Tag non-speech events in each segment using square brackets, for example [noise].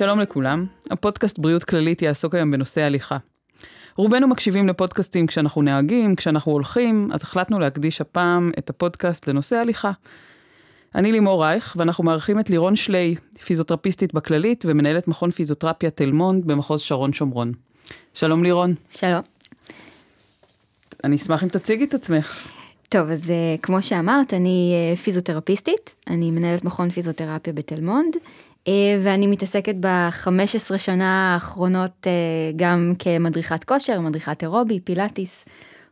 שלום לכולם, הפודקאסט בריאות כללית יעסוק היום בנושא הליכה. רובנו מקשיבים לפודקאסטים כשאנחנו נהגים, כשאנחנו הולכים, אז החלטנו להקדיש הפעם את הפודקאסט לנושא הליכה. אני לימור רייך, ואנחנו מארחים את לירון שליי, פיזיותרפיסטית בכללית ומנהלת מכון פיזיותרפיה תל מונד במחוז שרון שומרון. שלום לירון. שלום. אני אשמח אם תציגי את עצמך. טוב, אז אה, כמו שאמרת, אני אה, פיזיותרפיסטית, אני מנהלת מכון פיזיותרפיה בתל מונד, ואני מתעסקת ב-15 שנה האחרונות גם כמדריכת כושר, מדריכת אירובי, פילאטיס,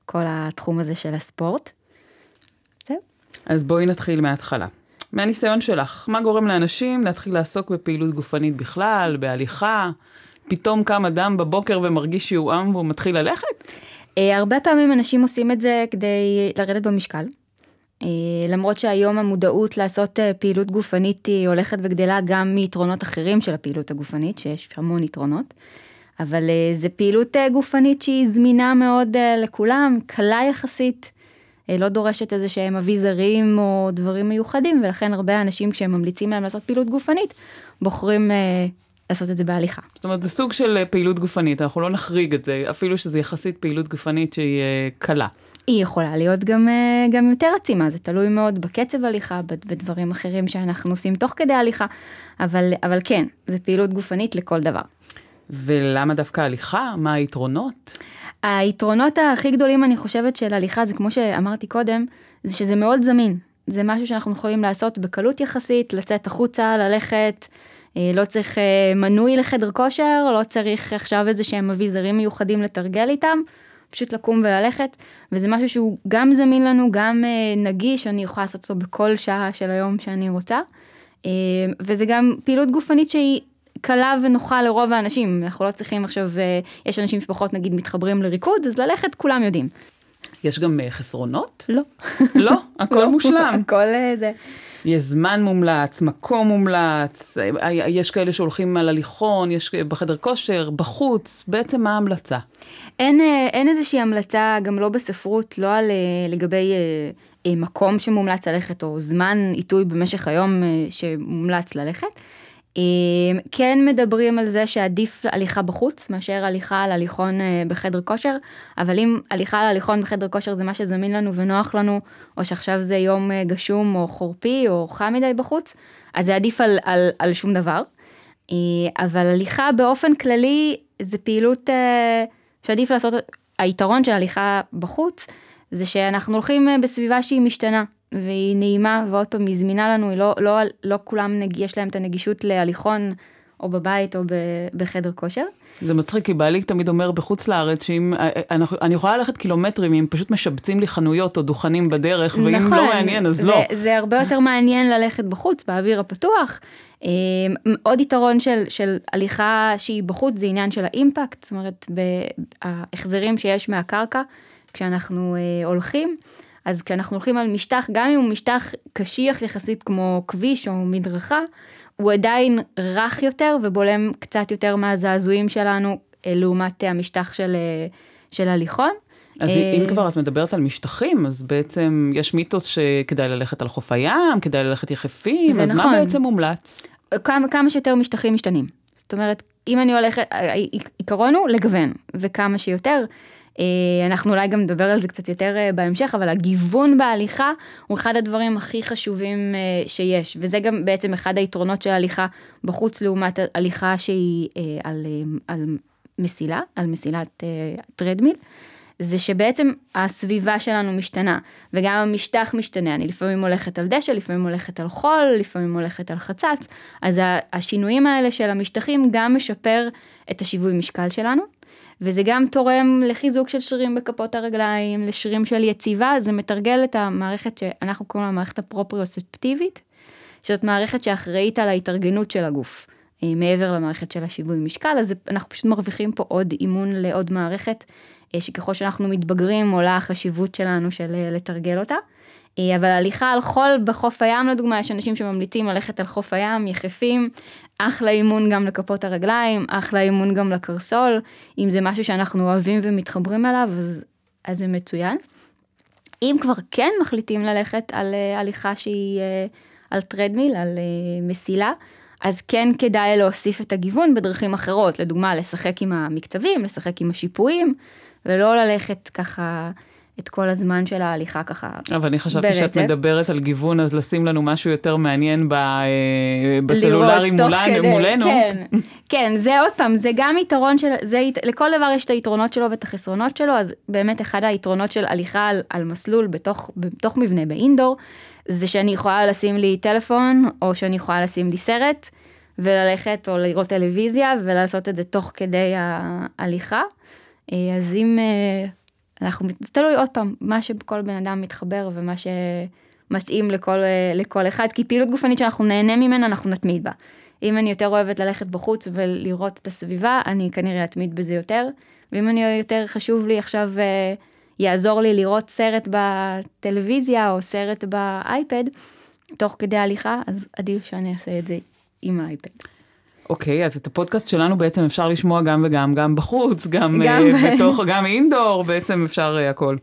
כל התחום הזה של הספורט. זהו. אז בואי נתחיל מההתחלה. מהניסיון שלך, מה גורם לאנשים להתחיל לעסוק בפעילות גופנית בכלל, בהליכה? פתאום קם אדם בבוקר ומרגיש שהוא עם והוא מתחיל ללכת? אה, הרבה פעמים אנשים עושים את זה כדי לרדת במשקל. אה, למרות שהיום המודעות לעשות אה, פעילות גופנית היא הולכת וגדלה גם מיתרונות אחרים של הפעילות הגופנית, שיש המון יתרונות. אבל זה פעילות גופנית שהיא זמינה מאוד לכולם, קלה יחסית, לא דורשת איזה שהם אביזרים או דברים מיוחדים, ולכן הרבה אנשים כשהם ממליצים להם לעשות פעילות גופנית, בוחרים לעשות את זה בהליכה. זאת אומרת, זה סוג של אה, פעילות גופנית, אנחנו לא נחריג את זה, אפילו שזה יחסית פעילות גופנית שהיא אה, קלה. היא יכולה להיות גם, אה, גם יותר עצימה, זה תלוי מאוד בקצב הליכה, בדברים אחרים שאנחנו עושים תוך כדי הליכה, אבל, אבל כן, זה פעילות גופנית לכל דבר. ולמה דווקא הליכה? מה היתרונות? היתרונות הכי גדולים, אני חושבת, של הליכה, זה כמו שאמרתי קודם, זה שזה מאוד זמין. זה משהו שאנחנו יכולים לעשות בקלות יחסית, לצאת החוצה, ללכת. אה, לא צריך אה, מנוי לחדר כושר, לא צריך עכשיו איזה שהם אביזרים מיוחדים לתרגל איתם, פשוט לקום וללכת, וזה משהו שהוא גם זמין לנו, גם אה, נגיש, אני יכולה לעשות אותו בכל שעה של היום שאני רוצה, וזה גם פעילות גופנית שהיא קלה ונוחה לרוב האנשים, אנחנו לא צריכים עכשיו, יש אנשים שפחות נגיד מתחברים לריקוד, אז ללכת כולם יודעים. יש גם חסרונות? לא. לא? [laughs] הכל לא, מושלם. הכל זה. יש זמן מומלץ, מקום מומלץ, יש כאלה שהולכים על הליכון, יש בחדר כושר, בחוץ, בעצם מה ההמלצה? אין, אה, אין איזושהי המלצה, גם לא בספרות, לא על, אה, לגבי אה, מקום שמומלץ ללכת, או זמן עיתוי במשך היום שמומלץ ללכת. אמ, כן מדברים על זה שעדיף הליכה בחוץ מאשר הליכה על הליכון אה, בחדר כושר, אבל אם הליכה על הליכון בחדר כושר זה מה שזמין לנו ונוח לנו, או שעכשיו זה יום אה, גשום או חורפי או חם מדי בחוץ, אז זה עדיף על, על, על שום דבר. אה, אבל הליכה באופן כללי זה פעילות שעדיף לעשות, היתרון של הליכה בחוץ זה שאנחנו הולכים בסביבה שהיא משתנה. והיא נעימה, ועוד פעם, היא זמינה לנו, לא, לא, לא כולם נג, יש להם את הנגישות להליכון, או בבית, או ב, בחדר כושר. זה מצחיק, כי בעלי תמיד אומר בחוץ לארץ, שאם, אה, אה, אני, אני יכולה ללכת קילומטרים, אם פשוט משבצים לי חנויות או דוכנים בדרך, ואם לא נכון, לא מעניין, אז זה, לא. זה הרבה יותר מעניין ללכת בחוץ, באוויר הפתוח. אה, עוד יתרון של, של הליכה שהיא בחוץ, זה עניין של האימפקט, זאת אומרת, ההחזרים שיש מהקרקע, כשאנחנו הולכים. אז כשאנחנו הולכים על משטח, גם אם הוא משטח קשיח יחסית כמו כביש או מדרכה, הוא עדיין רך יותר ובולם קצת יותר מהזעזועים שלנו אה, לעומת המשטח של, אה, של הליכון. אז אם אה, כבר את מדברת על משטחים, אז בעצם יש מיתוס שכדאי ללכת על חוף הים, כדאי ללכת יחפים, אז נכון. מה בעצם מומלץ? כמה, כמה שיותר משטחים משתנים. זאת אומרת, אם אני הולכת, העיקרון הוא לגוון, וכמה שיותר. אה, אנחנו אולי גם נדבר על זה קצת יותר אה, בהמשך, אבל הגיוון בהליכה הוא אחד הדברים הכי חשובים אה, שיש, וזה גם בעצם אחד היתרונות של הליכה בחוץ לעומת הליכה שהיא על, על מסילה, על מסילת טרדמיל. זה שבעצם הסביבה שלנו משתנה, וגם המשטח משתנה, אני לפעמים הולכת על דשא, לפעמים הולכת על חול, לפעמים הולכת על חצץ, אז השינויים האלה של המשטחים גם משפר את השיווי משקל שלנו. וזה גם תורם לחיזוק של שרירים בכפות הרגליים, לשרירים של יציבה, זה מתרגל את המערכת שאנחנו קוראים לה מערכת הפרופריוספטיבית, שזאת מערכת שאחראית על ההתארגנות של הגוף. אה, מעבר למערכת של השיווי משקל, אז אנחנו פשוט מרוויחים פה עוד אימון לעוד מערכת, אה, שככל שאנחנו מתבגרים עולה החשיבות שלנו של אה, לתרגל אותה. אבל הליכה על חול בחוף הים לדוגמה, יש אנשים שממליצים ללכת על חוף הים יחפים, אחלה אימון גם לכפות הרגליים, אחלה אימון גם לקרסול, אם זה משהו שאנחנו אוהבים ומתחברים אליו, אז, אז זה מצוין. אם כבר כן מחליטים ללכת על uh, הליכה שהיא uh, על טרדמיל, על uh, מסילה, אז כן כדאי להוסיף את הגיוון בדרכים אחרות, לדוגמה לשחק עם המקצבים, לשחק עם השיפועים, ולא ללכת ככה את כל הזמן של ההליכה ככה אבל אני חשבתי שאת מדברת על גיוון, אז לשים לנו משהו יותר מעניין ב, אה, בסלולרי מולנו. מולנו. כן, [laughs] כן, זה עוד פעם, זה גם יתרון של, זה, לכל דבר יש את היתרונות שלו ואת החסרונות שלו, אז באמת אחד היתרונות של הליכה על, על מסלול בתוך, בתוך מבנה באינדור, זה שאני יכולה לשים לי טלפון, או שאני יכולה לשים לי סרט, וללכת או לראות טלוויזיה, ולעשות את זה תוך כדי ההליכה. אה, אז אם אה, אנחנו, זה תלוי עוד פעם, מה שכל בן אדם מתחבר ומה שמתאים לכל, לכל אחד, כי פעילות גופנית שאנחנו נהנה ממנה, אנחנו נתמיד בה. אם אני יותר אוהבת ללכת בחוץ ולראות את הסביבה, אני כנראה אתמיד בזה יותר, ואם אני יותר חשוב לי עכשיו, אה, יעזור לי לראות סרט בטלוויזיה או סרט באייפד, תוך כדי הליכה, אז עדיף שאני אעשה את זה עם האייפד. אוקיי, אז את הפודקאסט שלנו בעצם אפשר לשמוע גם וגם, גם בחוץ, גם, גם uh, בתוך, גם אינדור, בעצם אפשר uh, הכל.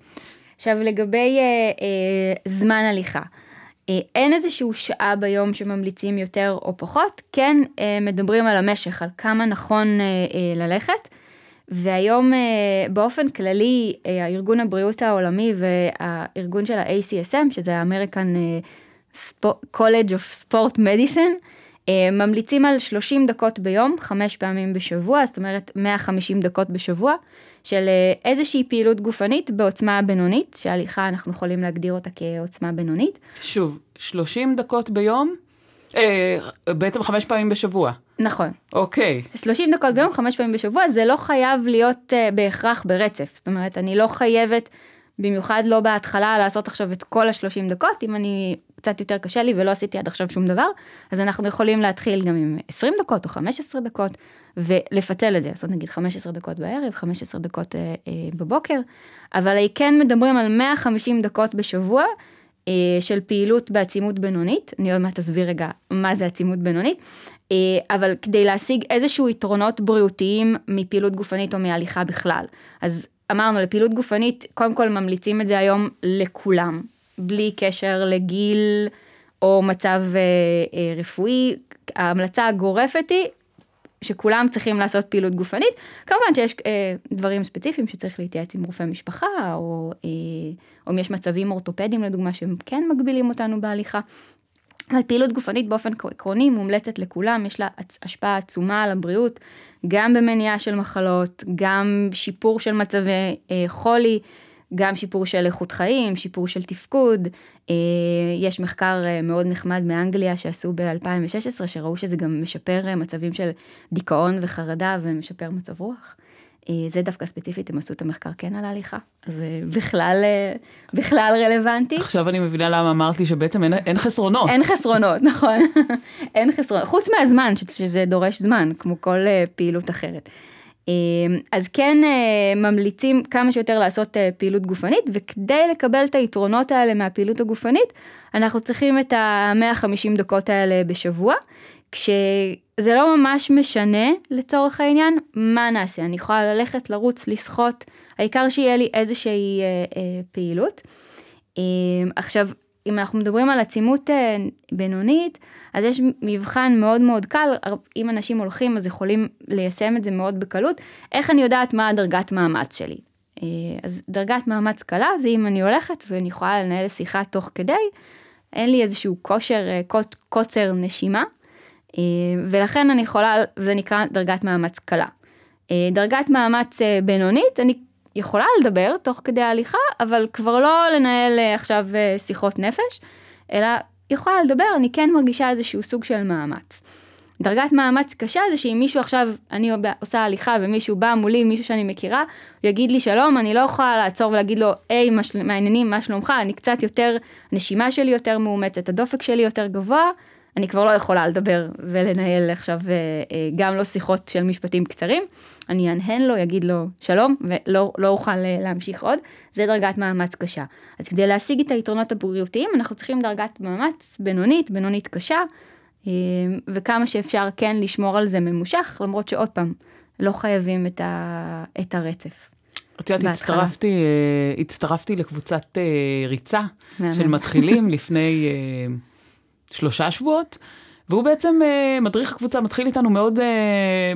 עכשיו לגבי uh, uh, זמן הליכה. uh, אין איזשהו שעה ביום שממליצים יותר או פחות, כן uh, מדברים על המשך, על כמה נכון uh, uh, ללכת. והיום באופן כללי, ארגון הבריאות העולמי והארגון של ה-ACSM, שזה האמריקן College of Sport Medicine, ממליצים על 30 דקות ביום, חמש פעמים בשבוע, זאת אומרת 150 דקות בשבוע, של אה, איזושהי פעילות גופנית בעוצמה בינונית, שהליכה אנחנו יכולים להגדיר אותה כעוצמה בינונית. שוב, 30 דקות ביום? אה, בעצם חמש פעמים בשבוע. נכון. אוקיי. 30 דקות ביום, חמש פעמים בשבוע, זה לא חייב להיות אה, בהכרח ברצף. זאת אומרת, אני לא חייבת, במיוחד לא בהתחלה, לעשות עכשיו את כל ה-30 דקות. אם אני קצת יותר קשה לי ולא עשיתי עד עכשיו שום דבר, אז אנחנו יכולים להתחיל גם עם 20 דקות או 15 דקות, ולפצל את זה, לעשות נגיד 15 דקות בערב, 15 דקות אה, אה, בבוקר, אבל כן מדברים על 150 דקות בשבוע. אה, של פעילות בעצימות בינונית, אני עוד מעט אסביר רגע מה זה עצימות בינונית, אה, אבל כדי להשיג איזשהו יתרונות בריאותיים מפעילות גופנית או מהליכה בכלל. אז אמרנו, לפעילות גופנית, קודם כל ממליצים את זה היום לכולם, בלי קשר לגיל או מצב אה, אה, רפואי. ההמלצה הגורפת היא שכולם צריכים לעשות פעילות גופנית. כמובן שיש אה, דברים ספציפיים שצריך להתייעץ עם רופא משפחה, או, אה, או אם יש מצבים אורתופדיים לדוגמה שהם כן מגבילים אותנו בהליכה. אבל פעילות גופנית באופן עקרוני מומלצת לכולם, יש לה השפעה עצומה על הבריאות, גם במניעה של מחלות, גם שיפור של מצבי אה, חולי. גם שיפור של איכות חיים, שיפור של תפקוד. אה, יש מחקר אה, מאוד נחמד מאנגליה שעשו ב-2016, שראו שזה גם משפר אה, מצבים של דיכאון וחרדה ומשפר מצב רוח. זה דווקא ספציפית, הם עשו את המחקר כן על ההליכה, אז בכלל, בכלל רלוונטי. עכשיו אני מבינה למה אמרת לי שבעצם אין, אין חסרונות. אין חסרונות, נכון. [laughs] אין חסרונות, חוץ מהזמן, שזה דורש זמן, כמו כל פעילות אחרת. אמ, אז כן אה, ממליצים כמה שיותר לעשות אה, פעילות גופנית, וכדי לקבל את היתרונות האלה מהפעילות הגופנית, אנחנו צריכים את ה-150 דקות האלה בשבוע, כשזה לא ממש משנה לצורך העניין מה נעשה. אני יכולה ללכת, לרוץ, לשחות, העיקר שיהיה לי איזושהי אה, פעילות. אה, עכשיו, אם אנחנו מדברים על עצימות אה, בינונית, אז יש מבחן מאוד מאוד קל, אם אנשים הולכים אז יכולים ליישם את זה מאוד בקלות. איך אני יודעת מה הדרגת מאמץ שלי? אה, אז דרגת מאמץ קלה זה אם אני הולכת ואני יכולה לנהל שיחה תוך כדי, אין לי איזשהו כושר, אה, קוצר נשימה, ולכן אני יכולה, זה נקרא דרגת מאמץ קלה. דרגת מאמץ בינונית, אני יכולה לדבר תוך כדי ההליכה, אבל כבר לא לנהל אה, עכשיו אה, שיחות נפש, אלא יכולה לדבר, אני כן מרגישה איזשהו סוג של מאמץ. דרגת מאמץ קשה זה שאם מישהו עכשיו, אני עושה הליכה ומישהו בא מולי, מישהו שאני מכירה, הוא יגיד לי שלום, אני לא יכולה לעצור ולהגיד לו, היי, מעניינים, מה שלומך? אני קצת יותר, הנשימה שלי יותר מאומצת, הדופק שלי יותר גבוה, אני כבר לא יכולה לדבר ולנהל עכשיו אה, גם לא שיחות של משפטים קצרים. אני אנהן לו, יגיד לו שלום, ולא לא אוכל אה, להמשיך עוד, זה דרגת מאמץ קשה. אז כדי להשיג את היתרונות הבריאותיים, אנחנו צריכים דרגת מאמץ בינונית, בינונית קשה, אה, וכמה שאפשר כן לשמור על זה ממושך, למרות שעוד פעם, לא חייבים את, ה, את הרצף. את יודעת, הצטרפתי, אה, הצטרפתי לקבוצת ריצה של מתחילים לפני שלושה שבועות. והוא בעצם אה, מדריך הקבוצה, מתחיל איתנו מאוד אה,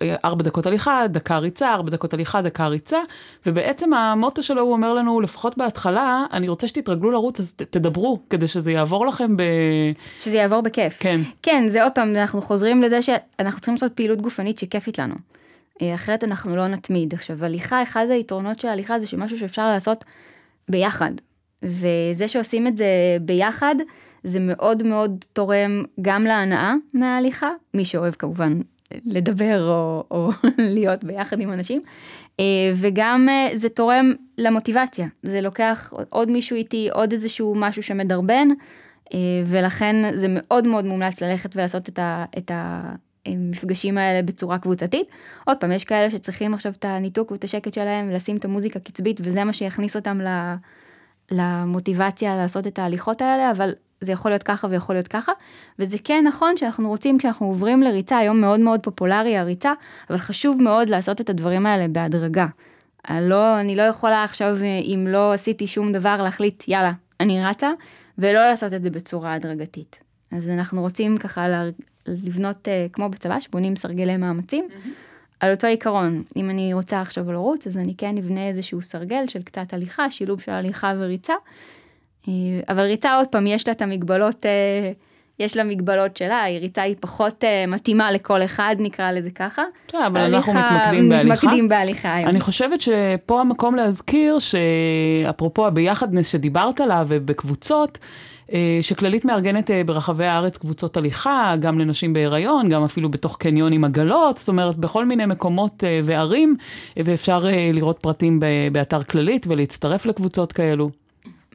בארבע דקות הליכה, דקה ריצה, ארבע דקות הליכה, דקה ריצה, ובעצם המוטו שלו הוא אומר לנו, לפחות בהתחלה, אני רוצה שתתרגלו לרוץ, אז ת, תדברו, כדי שזה יעבור לכם ב... שזה יעבור בכיף. כן. כן, זה עוד פעם, אנחנו חוזרים לזה שאנחנו צריכים לעשות פעילות גופנית שכיפית לנו. אה, אחרת אנחנו לא נתמיד. עכשיו, הליכה, אחד היתרונות של הליכה זה שמשהו שאפשר לעשות ביחד. וזה שעושים את זה ביחד, זה מאוד מאוד תורם גם להנאה מההליכה, מי שאוהב כמובן לדבר או, או [laughs] להיות ביחד עם אנשים, אה, וגם אה, זה תורם למוטיבציה, זה לוקח עוד מישהו איתי, עוד איזשהו משהו שמדרבן, אה, ולכן זה מאוד מאוד מומלץ ללכת ולעשות את, ה, את המפגשים האלה בצורה קבוצתית. עוד פעם, יש כאלה שצריכים עכשיו את הניתוק ואת השקט שלהם, לשים את המוזיקה קצבית, וזה מה שיכניס אותם למוטיבציה לעשות את ההליכות האלה, אבל זה יכול להיות ככה ויכול להיות ככה, וזה כן נכון שאנחנו רוצים כשאנחנו עוברים לריצה, היום מאוד מאוד פופולרי הריצה, אבל חשוב מאוד לעשות את הדברים האלה בהדרגה. לא, אני לא יכולה עכשיו, אם לא עשיתי שום דבר, להחליט, יאללה, אני רצה, ולא לעשות את זה בצורה הדרגתית. אז אנחנו רוצים ככה לבנות, אה, כמו בצבא, שבונים סרגלי מאמצים. Mm-hmm. על אותו עיקרון, אם אני רוצה עכשיו לרוץ, אז אני כן אבנה איזשהו סרגל של קצת הליכה, שילוב של הליכה וריצה, אה, אבל ריצה עוד פעם יש לה את המגבלות, אה, יש לה מגבלות שלה, ריצה היא פחות אה, מתאימה לכל אחד נקרא לזה ככה. כן, אבל אנחנו מתמקדים בהליכה. מתמקדים בהליכה היום. אני חושבת שפה המקום להזכיר שאפרופו הביחדנס שדיברת עליו ובקבוצות, שכללית מארגנת ברחבי הארץ קבוצות הליכה, גם לנשים בהיריון, גם אפילו בתוך קניון עם עגלות, זאת אומרת בכל מיני מקומות וערים, ואפשר לראות פרטים באתר כללית ולהצטרף לקבוצות כאלו.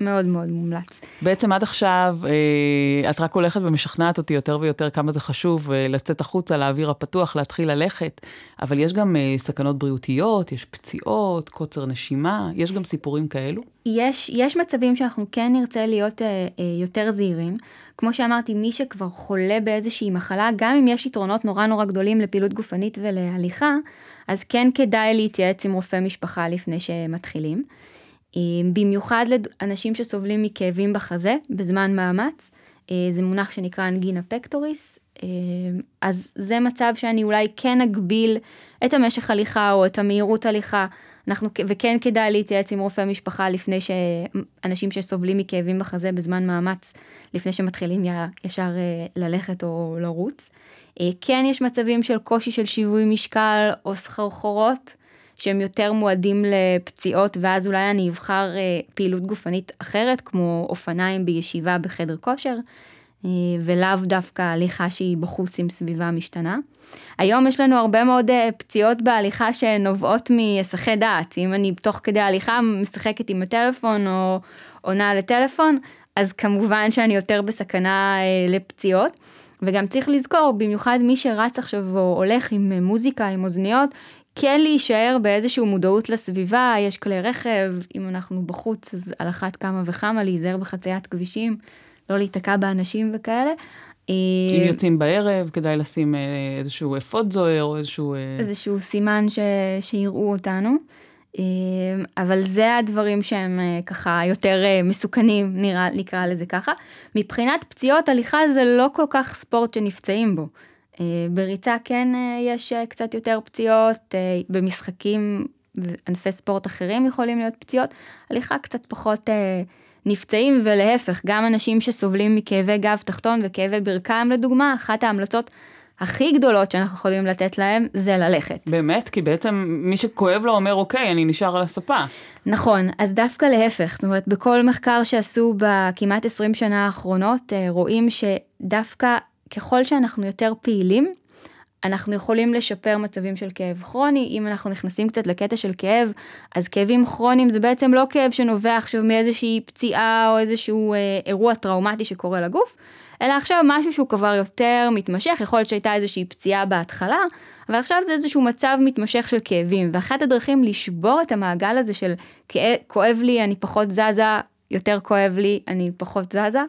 מאוד מאוד מומלץ. בעצם עד עכשיו אה, את רק הולכת ומשכנעת אותי יותר ויותר כמה זה חשוב אה, לצאת החוצה לאוויר הפתוח, להתחיל ללכת, אבל יש גם אה, סכנות בריאותיות, יש פציעות, קוצר נשימה, יש גם סיפורים כאלו? יש, יש מצבים שאנחנו כן נרצה להיות יותר זהירים. כמו שאמרתי, מי שכבר חולה באיזושהי מחלה, גם אם יש יתרונות נורא נורא גדולים לפעילות גופנית ולהליכה, אז כן כדאי להתייעץ עם רופא משפחה לפני שמתחילים. במיוחד לאנשים שסובלים מכאבים בחזה בזמן מאמץ, אה, זה מונח שנקרא אנגינה פקטוריס, אה, אז זה מצב שאני אולי כן אגביל את המשך הליכה או את המהירות הליכה, אנחנו, וכן כדאי להתייעץ עם רופא משפחה לפני שאנשים שסובלים מכאבים בחזה בזמן מאמץ, לפני שמתחילים ישר אה, ללכת או לרוץ. כן יש מצבים של קושי של שיווי משקל או סחרחורות. שהם יותר מועדים לפציעות, ואז אולי אני אבחר אה, פעילות גופנית אחרת, כמו אופניים בישיבה בחדר כושר, אה, ולאו דווקא הליכה שהיא בחוץ עם סביבה משתנה. היום יש לנו הרבה מאוד אה, פציעות בהליכה שנובעות מהסחי דעת. אם אני תוך כדי ההליכה משחקת עם הטלפון או עונה לטלפון, אז כמובן שאני יותר בסכנה לפציעות. וגם צריך לזכור, במיוחד מי שרץ עכשיו או הולך עם מוזיקה, עם אוזניות, כן להישאר באיזושהי מודעות לסביבה, יש כלי רכב, אם אנחנו בחוץ אז על אחת כמה וכמה להיזהר בחציית כבישים, לא להיתקע באנשים וכאלה. אם אה, יוצאים בערב, כדאי לשים אה, איזשהו אפוד זוהר או איזשהו... אה, איזשהו סימן ש... שיראו אותנו. אבל זה הדברים שהם ככה יותר מסוכנים, נראה, נקרא לזה ככה. מבחינת פציעות, הליכה זה לא כל כך ספורט שנפצעים בו. אה, בריצה כן אה, יש אה, קצת יותר פציעות, במשחקים וענפי ספורט אחרים יכולים להיות פציעות, הליכה קצת פחות נפצעים ולהפך, גם אנשים שסובלים מכאבי גב תחתון וכאבי ברכיים לדוגמה, אחת ההמלצות הכי גדולות שאנחנו יכולים לתת להם זה ללכת. באמת? כי בעצם מי שכואב לו אומר אוקיי, אני נשאר על הספה. נכון, אז דווקא להפך, זאת אומרת בכל מחקר שעשו בכמעט 20 שנה האחרונות, רואים שדווקא ככל שאנחנו יותר פעילים, אנחנו יכולים לשפר מצבים של כאב כרוני, אם אנחנו נכנסים קצת לקטע של כאב, אז כאבים כרוניים זה בעצם לא כאב שנובע עכשיו מאיזושהי פציעה או איזשהו אה, אירוע טראומטי שקורה לגוף, אלא עכשיו משהו שהוא כבר יותר מתמשך, יכול להיות שהייתה איזושהי פציעה בהתחלה, אבל עכשיו זה איזשהו מצב מתמשך של כאבים, ואחת הדרכים לשבור את המעגל הזה של כואב לי, אני פחות זזה, יותר כואב לי, אני פחות זזה,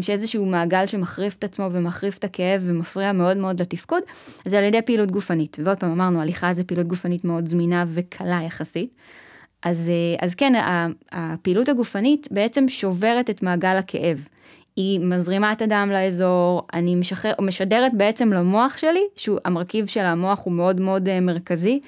שאיזשהו מעגל שמחריף את עצמו ומחריף את הכאב ומפריע מאוד מאוד לתפקוד, זה על ידי פעילות גופנית. ועוד פעם אמרנו, הליכה זה פעילות גופנית מאוד זמינה וקלה יחסית. אז, אה, אז כן, הפעילות הגופנית בעצם שוברת את מעגל הכאב. היא מזרימה את הדם לאזור, אני משחרר, משדרת בעצם למוח שלי, שהוא המרכיב של המוח הוא מאוד מאוד אה, מרכזי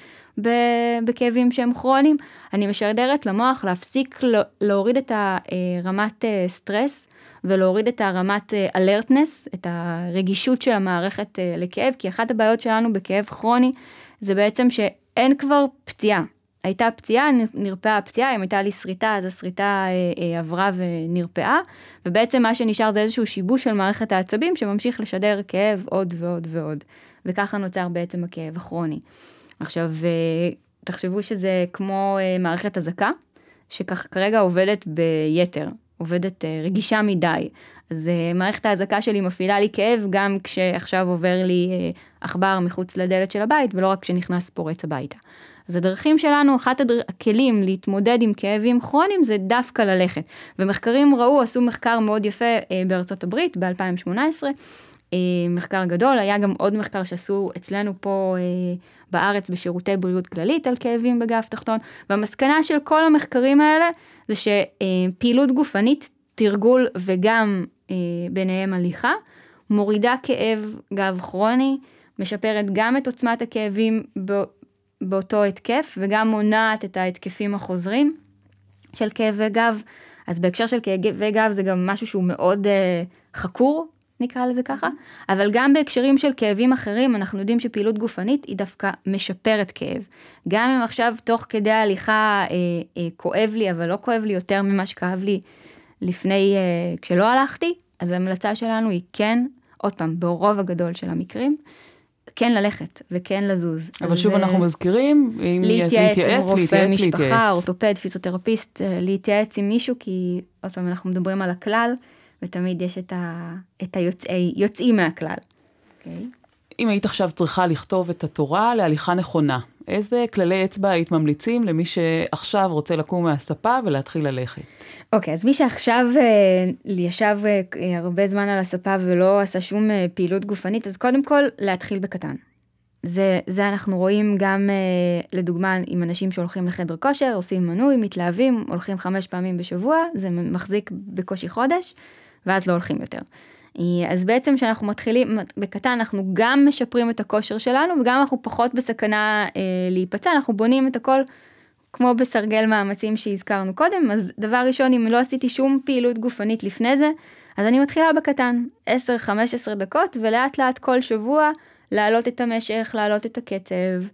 בכאבים שהם כרוניים, אני משדרת למוח להפסיק להוריד את הרמת אה, סטרס ולהוריד את הרמת אלרטנס, את הרגישות של המערכת לכאב, כי אחת הבעיות שלנו בכאב כרוני זה בעצם שאין כבר פציעה. הייתה פציעה, נרפאה הפציעה, אם הייתה לי שריטה, אז השריטה אה, אה, עברה ונרפאה, ובעצם מה שנשאר זה איזשהו שיבוש של מערכת העצבים שממשיך לשדר כאב עוד ועוד ועוד, וככה נוצר בעצם הכאב הכרוני. עכשיו, אה, תחשבו שזה כמו מערכת אזעקה, שככה כרגע עובדת ביתר, עובדת רגישה מדי. אז מערכת האזעקה שלי מפעילה לי כאב גם כשעכשיו עובר לי עכבר מחוץ לדלת של הבית, ולא רק כשנכנס פורץ הביתה. אז הדרכים שלנו, אחת הדר... הכלים להתמודד עם כאבים כרוניים זה דווקא ללכת. ומחקרים ראו, עשו מחקר מאוד יפה אה, בארצות הברית ב-2018, אה, מחקר גדול, היה גם עוד מחקר שעשו אצלנו פה אה, בארץ בשירותי בריאות כללית על כאבים בגב תחתון, והמסקנה של כל המחקרים האלה זה שפעילות גופנית, תרגול וגם אה, ביניהם הליכה, מורידה כאב גב כרוני, משפרת גם את עוצמת הכאבים באותו התקף וגם מונעת את ההתקפים החוזרים של כאבי גב. אז בהקשר של כאבי גב זה גם משהו שהוא מאוד uh, חקור, נקרא לזה ככה, אבל גם בהקשרים של כאבים אחרים, אנחנו יודעים שפעילות גופנית היא דווקא משפרת כאב. גם אם עכשיו תוך כדי ההליכה אה, אה, כואב לי, אבל לא כואב לי יותר ממה שכאב לי לפני, אה, כשלא הלכתי, אז ההמלצה שלנו היא כן, עוד פעם, ברוב הגדול של המקרים, כן ללכת וכן לזוז. אבל שוב אנחנו מזכירים, אם להתייעץ עם רופא משפחה, אורתופד, פיזיותרפיסט, אה, להתייעץ עם מישהו, כי עוד פעם אנחנו מדברים על הכלל, ותמיד יש את, ה, את היוצאי, יוצאים מהכלל. Okay. אוקיי? אם היית עכשיו צריכה לכתוב את התורה להליכה נכונה, איזה כללי אצבע היית ממליצים למי שעכשיו רוצה לקום מהספה ולהתחיל ללכת? אוקיי, okay, אז מי שעכשיו uh, ישב uh, הרבה זמן על הספה ולא עשה שום uh, פעילות גופנית, אז קודם כל להתחיל בקטן. זה, זה אנחנו רואים גם uh, לדוגמה עם אנשים שהולכים לחדר כושר, עושים מנוי, מתלהבים, הולכים חמש פעמים בשבוע, זה מחזיק בקושי חודש, ואז לא הולכים יותר. אז בעצם כשאנחנו מתחילים בקטן אנחנו גם משפרים את הכושר שלנו וגם אנחנו פחות בסכנה אה, להיפצע, אנחנו בונים את הכל כמו בסרגל מאמצים שהזכרנו קודם, אז דבר ראשון אם לא עשיתי שום פעילות גופנית לפני זה, אז אני מתחילה בקטן, 10-15 דקות ולאט לאט כל שבוע להעלות את המשך, להעלות את הקצב.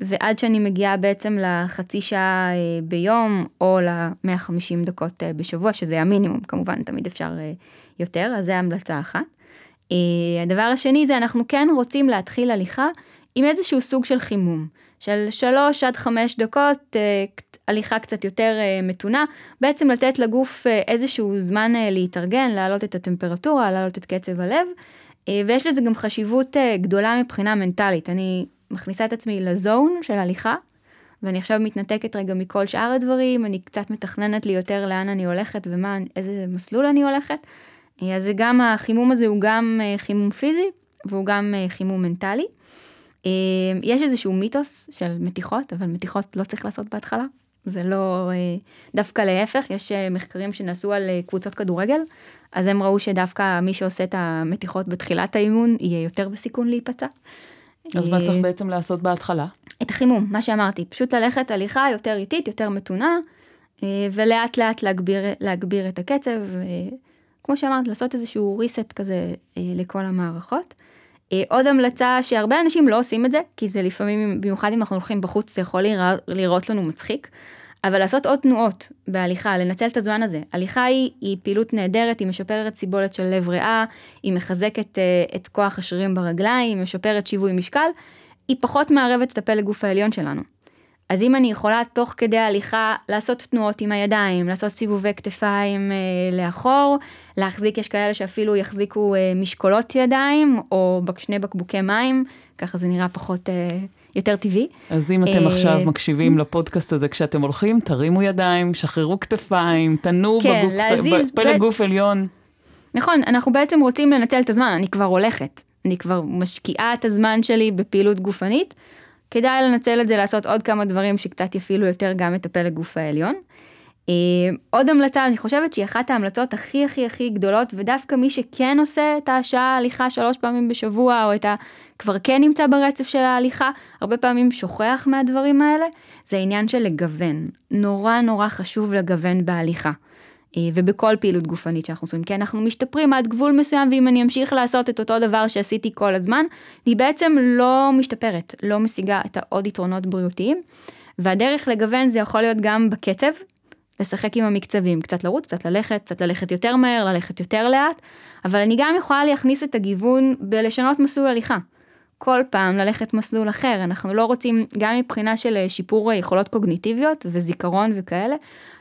ועד שאני מגיעה בעצם לחצי שעה אה, ביום, או ל-150 דקות אה, בשבוע, שזה המינימום, כמובן, תמיד אפשר אה, יותר, אז זה המלצה אחת. הדבר השני זה אנחנו כן רוצים להתחיל הליכה עם איזשהו סוג של חימום, של 3 עד 5 דקות, הליכה קצת יותר מתונה, בעצם לתת לגוף איזשהו זמן להתארגן, להעלות את הטמפרטורה, להעלות את קצב הלב, ויש לזה גם חשיבות גדולה מבחינה מנטלית. אני מכניסה את עצמי לזון של הליכה, ואני עכשיו מתנתקת רגע מכל שאר הדברים, אני קצת מתכננת לי יותר לאן אני הולכת ומה, איזה מסלול אני הולכת. אז זה גם, החימום הזה הוא גם אה, חימום פיזי, והוא גם אה, חימום מנטלי. אה, יש איזשהו מיתוס של מתיחות, אבל מתיחות לא צריך לעשות בהתחלה. זה לא, דווקא להפך, יש מחקרים שנעשו על קבוצות כדורגל, אז הם ראו שדווקא מי שעושה את המתיחות בתחילת האימון יהיה יותר בסיכון להיפצע. אז מה צריך אה, בעצם לעשות בהתחלה? את החימום, מה שאמרתי, פשוט ללכת הליכה יותר איטית, יותר מתונה, אה, ולאט לאט להגביר, להגביר את הקצב, כמו שאמרת, לעשות איזשהו reset כזה אה, לכל המערכות. עוד המלצה שהרבה אנשים לא עושים את זה, כי זה לפעמים, במיוחד אם אנחנו הולכים בחוץ, זה יכול לראות לנו מצחיק. אבל לעשות עוד תנועות בהליכה, לנצל את הזמן הזה. הליכה היא, היא פעילות נהדרת, היא משפרת סיבולת של לב ריאה, היא מחזקת uh, את כוח השרירים ברגליים, היא משפרת שיווי משקל, היא פחות מערבת את הפלג גוף העליון שלנו. אז אם אני יכולה תוך כדי ההליכה לעשות תנועות עם הידיים, לעשות סיבובי כתפיים אה, לאחור, להחזיק, יש כאלה שאפילו יחזיקו אה, משקולות ידיים, או שני בקבוקי מים, ככה זה נראה פחות אה, יותר טבעי. אז אם אתם עכשיו אה, מקשיבים לפודקאסט הזה כשאתם הולכים, תרימו ידיים, שחררו כתפיים, תנו כן, בגוף, להזיז, פלג ב... גוף עליון. נכון, אנחנו בעצם רוצים לנצל את הזמן, אני כבר הולכת, אני כבר משקיעה את הזמן שלי בפעילות גופנית, כדאי לנצל את זה לעשות עוד כמה דברים שקצת יפעילו יותר גם את הפלג גוף העליון. עוד המלצה, אני חושבת שהיא אחת ההמלצות הכי הכי הכי גדולות, ודווקא מי שכן עושה את השעה הליכה שלוש פעמים בשבוע, או את ה... כבר כן נמצא ברצף של ההליכה, הרבה פעמים שוכח מהדברים האלה, זה העניין של לגוון. נורא נורא חשוב לגוון בהליכה. ובכל פעילות גופנית שאנחנו עושים, כי אנחנו משתפרים עד גבול מסוים, ואם אני אמשיך לעשות את אותו דבר שעשיתי כל הזמן, אני בעצם לא משתפרת, לא משיגה את העוד יתרונות בריאותיים. והדרך לגוון זה יכול להיות גם בקצב, לשחק עם המקצבים, קצת לרוץ, קצת ללכת, קצת ללכת יותר מהר, ללכת יותר לאט, אבל אני גם יכולה להכניס את הגיוון בלשנות מסלול הליכה. כל פעם ללכת מסלול אחר, אנחנו לא רוצים, גם מבחינה של אה, שיפור יכולות קוגניטיביות וזיכרון וכאלה,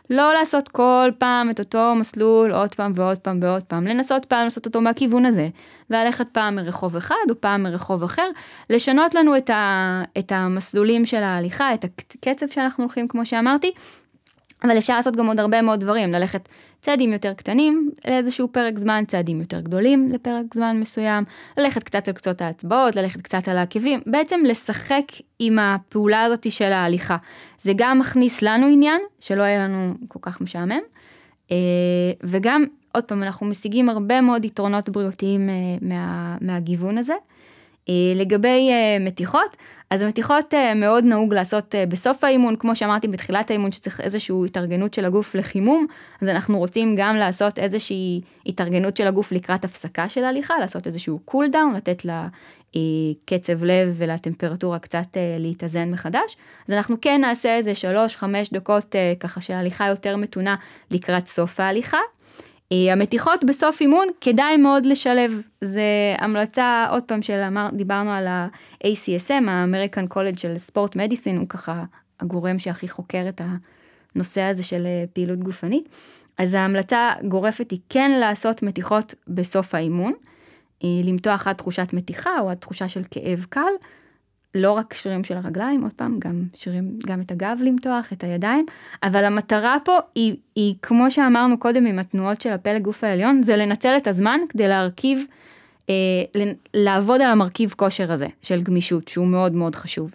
לא לעשות כל פעם את אותו מסלול עוד פעם ועוד פעם ועוד פעם, לנסות פעם לעשות אותו מהכיוון הזה, וללכת פעם מרחוב אחד או פעם מרחוב אחר, לשנות לנו את, ה, את המסלולים של ההליכה, את הקצב שאנחנו הולכים כמו שאמרתי, אבל אפשר לעשות גם עוד הרבה מאוד דברים, ללכת צעדים יותר קטנים לאיזשהו פרק זמן, צעדים יותר גדולים לפרק זמן מסוים, ללכת קצת על קצות האצבעות, ללכת קצת על העקבים, בעצם לשחק עם הפעולה הזאת של ההליכה. זה גם מכניס לנו עניין, שלא יהיה לנו כל כך משעמם, אה, וגם, עוד פעם, אנחנו משיגים הרבה מאוד יתרונות בריאותיים אה, מה, מהגיוון הזה. אה, לגבי מתיחות, אז המתיחות אה, מאוד נהוג לעשות אה, בסוף האימון, כמו שאמרתי בתחילת האימון שצריך איזושהי התארגנות של הגוף לחימום, אז אנחנו רוצים גם לעשות איזושהי התארגנות של הגוף לקראת הפסקה של ההליכה, לעשות איזשהו cool down, לתת לה אה, לב ולטמפרטורה קצת להתאזן מחדש. אז אנחנו כן נעשה איזה 3-5 דקות ככה שההליכה יותר מתונה לקראת סוף ההליכה. אה, המתיחות בסוף אימון כדאי מאוד לשלב, זה המלצה עוד פעם של אמר, דיברנו על ה-ACSM, ה American College של sport medicine, הוא ככה הגורם שהכי חוקר את הנושא הזה של אה, פעילות גופנית. אז ההמלצה גורפת היא כן לעשות מתיחות בסוף האימון, אה, למתוח עד תחושת מתיחה או עד תחושה של כאב קל, לא רק שרירים של הרגליים, עוד פעם, גם שרירים, גם את הגב למתוח, את הידיים, אבל המטרה פה היא, היא כמו שאמרנו קודם עם התנועות של הפלג גוף העליון, זה לנצל את הזמן כדי להרכיב, אה, לעבוד על המרכיב כושר הזה, של גמישות, שהוא מאוד מאוד חשוב.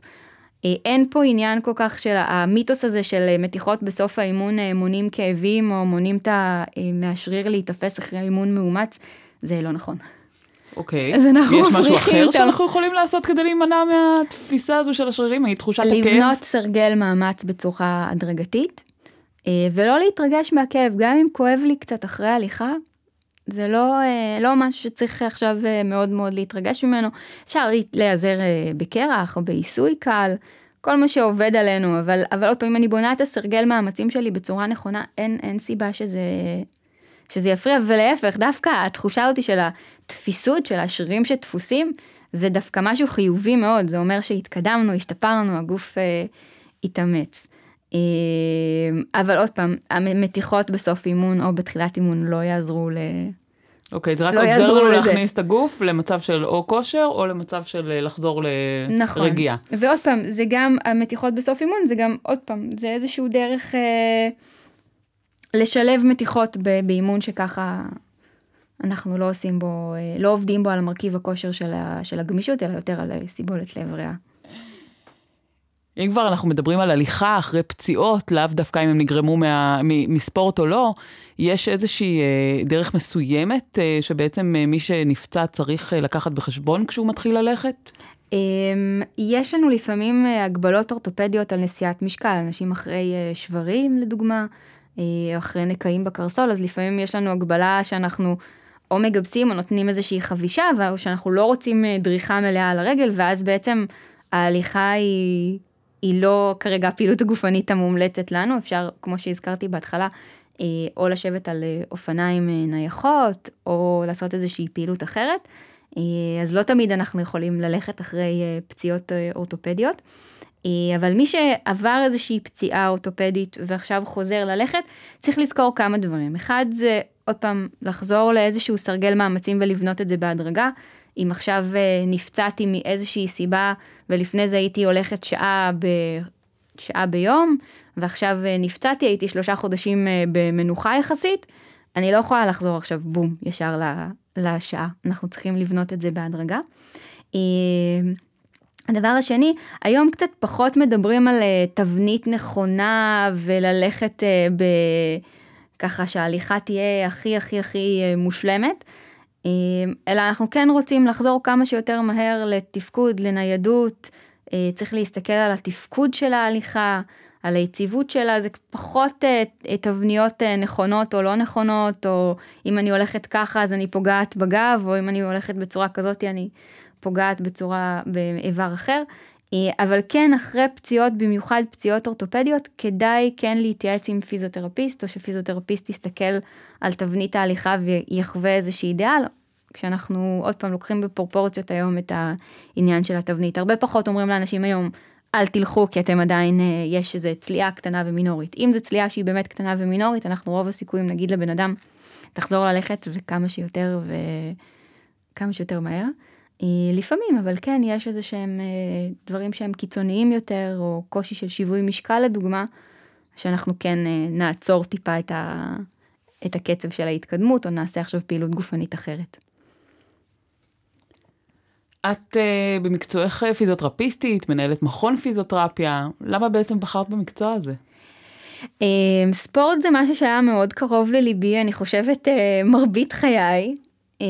אה, אין פה עניין כל כך של המיתוס הזה של מתיחות בסוף האימון אה, מונים כאבים, או מונים את. אה, מהשריר להיתפס אחרי אימון מאומץ, זה לא נכון. אוקיי. אז אנחנו יש משהו אחר שאנחנו יכולים לעשות כדי להימנע מהתפיסה הזו של השרירים, מתחושת הכאב? לבנות סרגל מאמץ בצורה הדרגתית, אה, ולא להתרגש מהכאב, גם אם כואב לי קצת אחרי הליכה, זה לא, אה, לא משהו שצריך עכשיו אה, מאוד מאוד להתרגש ממנו. אפשר להיעזר בקרח או בעיסוי קל, כל מה שעובד עלינו, אבל, אבל עוד פעם, אם אני בונה את הסרגל מאמצים שלי בצורה נכונה, אין, אין סיבה שזה שזה יפריע, ולהפך, דווקא התחושה הזאת של התפיסות, של השרירים שדפוסים, זה דווקא משהו חיובי מאוד, זה אומר שהתקדמנו, השתפרנו, הגוף אה, התאמץ. אה, אבל עוד פעם, המתיחות בסוף אימון או בתחילת אימון לא יעזרו ל... אוקיי, זה רק לא עוזר לנו להכניס את הגוף למצב של או כושר, או למצב של אה, לחזור לרגיעה. נכון, ועוד פעם, זה גם, המתיחות בסוף אימון, זה גם, עוד פעם, זה איזשהו דרך... אה, לשלב מתיחות באימון שככה אנחנו לא עושים בו, אה, לא עובדים בו על המרכיב הכושר של, של הגמישות, אלא יותר על סיבולת לב ריאה. אם כבר אנחנו מדברים על הליכה אחרי פציעות, לאו דווקא אם הם נגרמו מה, מספורט או לא, יש איזושהי אה, דרך מסוימת אה, שבעצם אה, מי שנפצע צריך אה, לקחת בחשבון כשהוא מתחיל ללכת? אה, יש לנו לפעמים אה, הגבלות אורתופדיות על נשיאת משקל, אנשים אחרי אה, שברים לדוגמה, אחרי נקעים בקרסול, אז לפעמים יש לנו הגבלה שאנחנו או מגבסים או נותנים איזושהי חבישה, או שאנחנו לא רוצים אה, דריכה מלאה על הרגל, ואז בעצם ההליכה היא, היא לא כרגע הפעילות הגופנית המומלצת לנו, אפשר, כמו שהזכרתי בהתחלה, אה, או לשבת על אופניים נייחות, או לעשות איזושהי פעילות אחרת. אז לא תמיד אנחנו יכולים ללכת אחרי פציעות אורתופדיות. אה, אבל מי שעבר איזושהי פציעה אורתופדית ועכשיו חוזר ללכת, צריך לזכור כמה דברים. אחד זה עוד פעם לחזור לאיזשהו סרגל מאמצים ולבנות את זה בהדרגה. אם עכשיו אה, נפצעתי מאיזושהי סיבה ולפני זה הייתי הולכת שעה, ב... שעה ביום ועכשיו אה, נפצעתי, הייתי שלושה חודשים במנוחה יחסית, אני לא יכולה לחזור עכשיו בום ישר לשעה. אנחנו צריכים לבנות את זה בהדרגה. הדבר השני, היום קצת פחות מדברים על uh, תבנית נכונה וללכת uh, ב... ככה שההליכה תהיה הכי הכי הכי uh, מושלמת, אלא אנחנו כן רוצים לחזור כמה שיותר מהר לתפקוד, לניידות, צריך להסתכל על התפקוד של ההליכה, על היציבות שלה, זה פחות תבניות נכונות או לא נכונות, או אם אני הולכת ככה אז אני פוגעת בגב, או אם אני הולכת בצורה כזאת אני פוגעת בצורה, באיבר אחר. אה, אבל כן, אחרי פציעות, במיוחד פציעות אורתופדיות, כדאי כן להתייעץ עם פיזיותרפיסט, או שפיזיותרפיסט יסתכל על תבנית ההליכה ויחווה איזושהי אידיאל, כשאנחנו עוד פעם לוקחים בפרופורציות היום את העניין של התבנית. הרבה פחות אומרים לאנשים היום, אל תלכו כי אתם עדיין, אה, יש איזו צליעה קטנה ומינורית. אם זו צליעה שהיא באמת קטנה ומינורית, אנחנו רוב הסיכויים נגיד לבן אדם, תחזור ללכת וכמה שיותר וכמה שיותר מהר. אה, לפעמים, אבל כן, יש איזה שהם אה, דברים שהם קיצוניים יותר, או קושי של שיווי משקל לדוגמה, שאנחנו כן נעצור טיפה את, ה, את הקצב של ההתקדמות, או נעשה עכשיו פעילות גופנית אחרת. את uh, במקצועך פיזיותרפיסטית, מנהלת מכון פיזיותרפיה, למה בעצם בחרת במקצוע הזה? Uh, ספורט זה משהו שהיה מאוד קרוב לליבי, אני חושבת uh, מרבית חיי. Uh,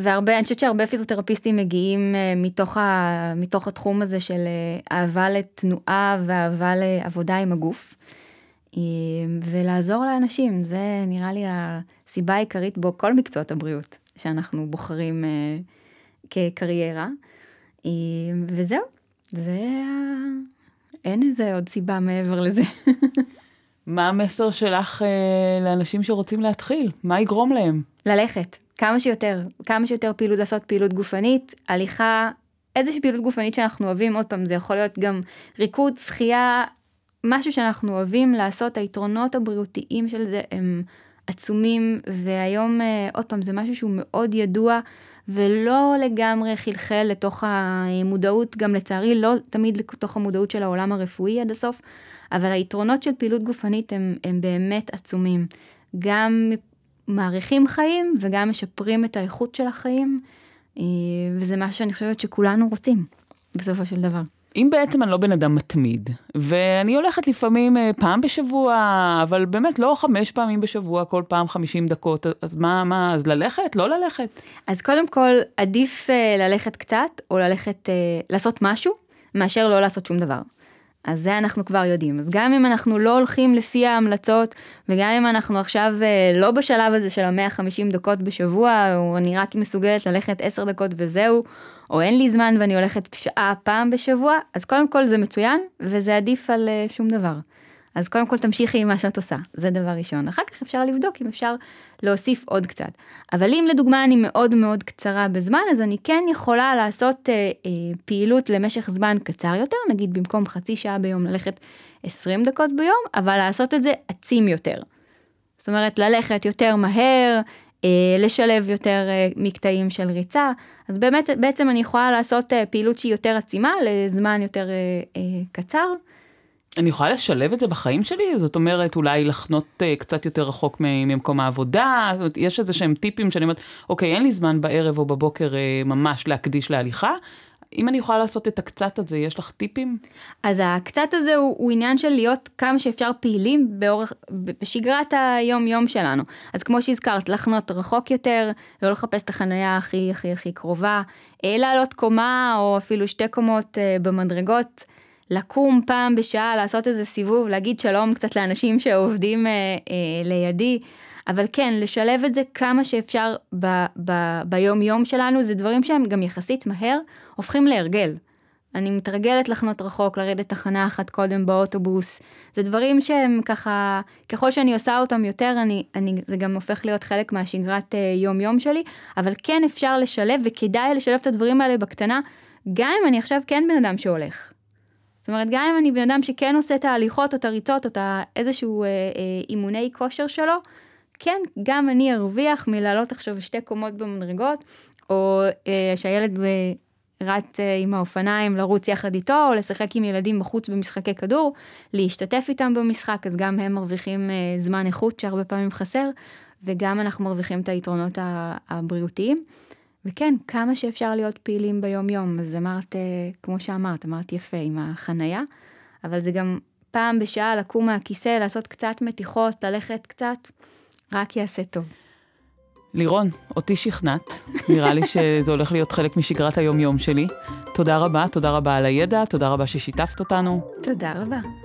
והרבה, אני חושבת שהרבה פיזיותרפיסטים מגיעים uh, מתוך, ה, מתוך התחום הזה של uh, אהבה לתנועה ואהבה לעבודה עם הגוף. Uh, ולעזור לאנשים, זה נראה לי הסיבה העיקרית בו כל מקצועות הבריאות שאנחנו בוחרים. Uh, כקריירה. אה, וזהו, זה... אין איזה עוד סיבה מעבר לזה. [laughs] מה המסר שלך אה, לאנשים שרוצים להתחיל? מה יגרום להם? ללכת, כמה שיותר, כמה שיותר פעילות, לעשות פעילות גופנית, הליכה, איזושהי פעילות גופנית שאנחנו אוהבים, עוד פעם, זה יכול להיות גם ריקוד, שחייה, משהו שאנחנו אוהבים לעשות, היתרונות הבריאותיים של זה הם עצומים, והיום, אה, עוד פעם, זה משהו שהוא מאוד ידוע. ולא לגמרי חלחל לתוך המודעות, גם לצערי לא תמיד לתוך המודעות של העולם הרפואי עד הסוף, אבל היתרונות של פעילות גופנית הם, הם באמת עצומים. גם מאריכים חיים וגם משפרים את האיכות של החיים, אה, וזה משהו שאני חושבת שכולנו רוצים בסופו של דבר. אם בעצם אני לא בן אדם מתמיד, ואני הולכת לפעמים אה, פעם בשבוע, אבל באמת לא חמש פעמים בשבוע, כל פעם חמישים דקות, אז מה, מה, אז ללכת? לא ללכת? אז קודם כל, עדיף uh, ללכת קצת, או ללכת, לעשות משהו, מאשר לא לעשות שום דבר. אז זה אנחנו כבר יודעים. אז גם אם אנחנו לא הולכים לפי ההמלצות, וגם אם אנחנו עכשיו uh, לא בשלב הזה של ה-150 דקות בשבוע, או אני רק מסוגלת ללכת 10 דקות וזהו, או אין לי זמן ואני הולכת שעה פעם בשבוע, אז קודם כל זה מצוין, וזה עדיף על uh, שום דבר. אז קודם כל תמשיכי עם מה שאת עושה, זה דבר ראשון. אחר כך אפשר לבדוק אם אפשר להוסיף עוד קצת. אבל אם לדוגמה אני מאוד מאוד קצרה בזמן, אז אני כן יכולה לעשות אה, אה, פעילות למשך זמן קצר יותר, נגיד במקום חצי שעה ביום ללכת 20 דקות ביום, אבל לעשות את זה עצים יותר. זאת אומרת, ללכת יותר מהר, אה, לשלב יותר אה, מקטעים של ריצה, אז באמת, בעצם אני יכולה לעשות אה, פעילות שהיא יותר עצימה לזמן יותר אה, אה, קצר. אני יכולה לשלב את זה בחיים שלי? זאת אומרת, אולי לחנות uh, קצת יותר רחוק ממקום העבודה? זאת אומרת, יש איזה שהם טיפים שאני אומרת, אוקיי, אין לי זמן בערב או בבוקר uh, ממש להקדיש להליכה. אם אני יכולה לעשות את הקצת הזה, יש לך טיפים? אז הקצת הזה הוא, הוא עניין של להיות כמה שאפשר פעילים באורך, בשגרת היום-יום שלנו. אז כמו שהזכרת, לחנות רחוק יותר, לא לחפש את החניה הכי הכי הכי קרובה, אה, לעלות קומה או אפילו שתי קומות במדרגות. לקום פעם בשעה, לעשות איזה סיבוב, להגיד שלום קצת לאנשים שעובדים אה, אה, לידי, אבל כן, לשלב את זה כמה שאפשר ב, ב, ביום יום שלנו, זה דברים שהם גם יחסית מהר הופכים להרגל. אני מתרגלת לחנות רחוק, לרדת תחנה אחת קודם באוטובוס. זה דברים שהם ככה, ככל שאני עושה אותם יותר, אני, אני, זה גם הופך להיות חלק מהשגרת אה, יום-יום שלי, אבל כן אפשר לשלב, וכדאי לשלב את הדברים האלה בקטנה, גם אם אני עכשיו כן בן אדם שהולך. זאת אומרת, גם אם אני בן אדם שכן עושה את ההליכות או את הריצות או את איזשהו אה, אה, אימוני כושר שלו, כן, גם אני ארוויח מלעלות עכשיו שתי קומות במדרגות, או אה, שהילד אה, רץ אה, עם האופניים לרוץ יחד איתו, או לשחק עם ילדים בחוץ במשחקי כדור, להשתתף איתם במשחק, אז גם הם מרוויחים אה, זמן איכות שהרבה פעמים חסר, וגם אנחנו מרוויחים את היתרונות הבריאותיים. וכן, כמה שאפשר להיות פעילים ביום-יום. אז אמרת, אה, כמו שאמרת, אמרת יפה עם החנייה, אבל זה גם פעם בשעה לקום מהכיסא, לעשות קצת מתיחות, ללכת קצת, רק יעשה טוב. לירון, אותי שכנעת, נראה לי שזה הולך להיות חלק משגרת היום-יום שלי. תודה רבה, תודה רבה על הידע, תודה רבה ששיתפת אותנו. תודה רבה.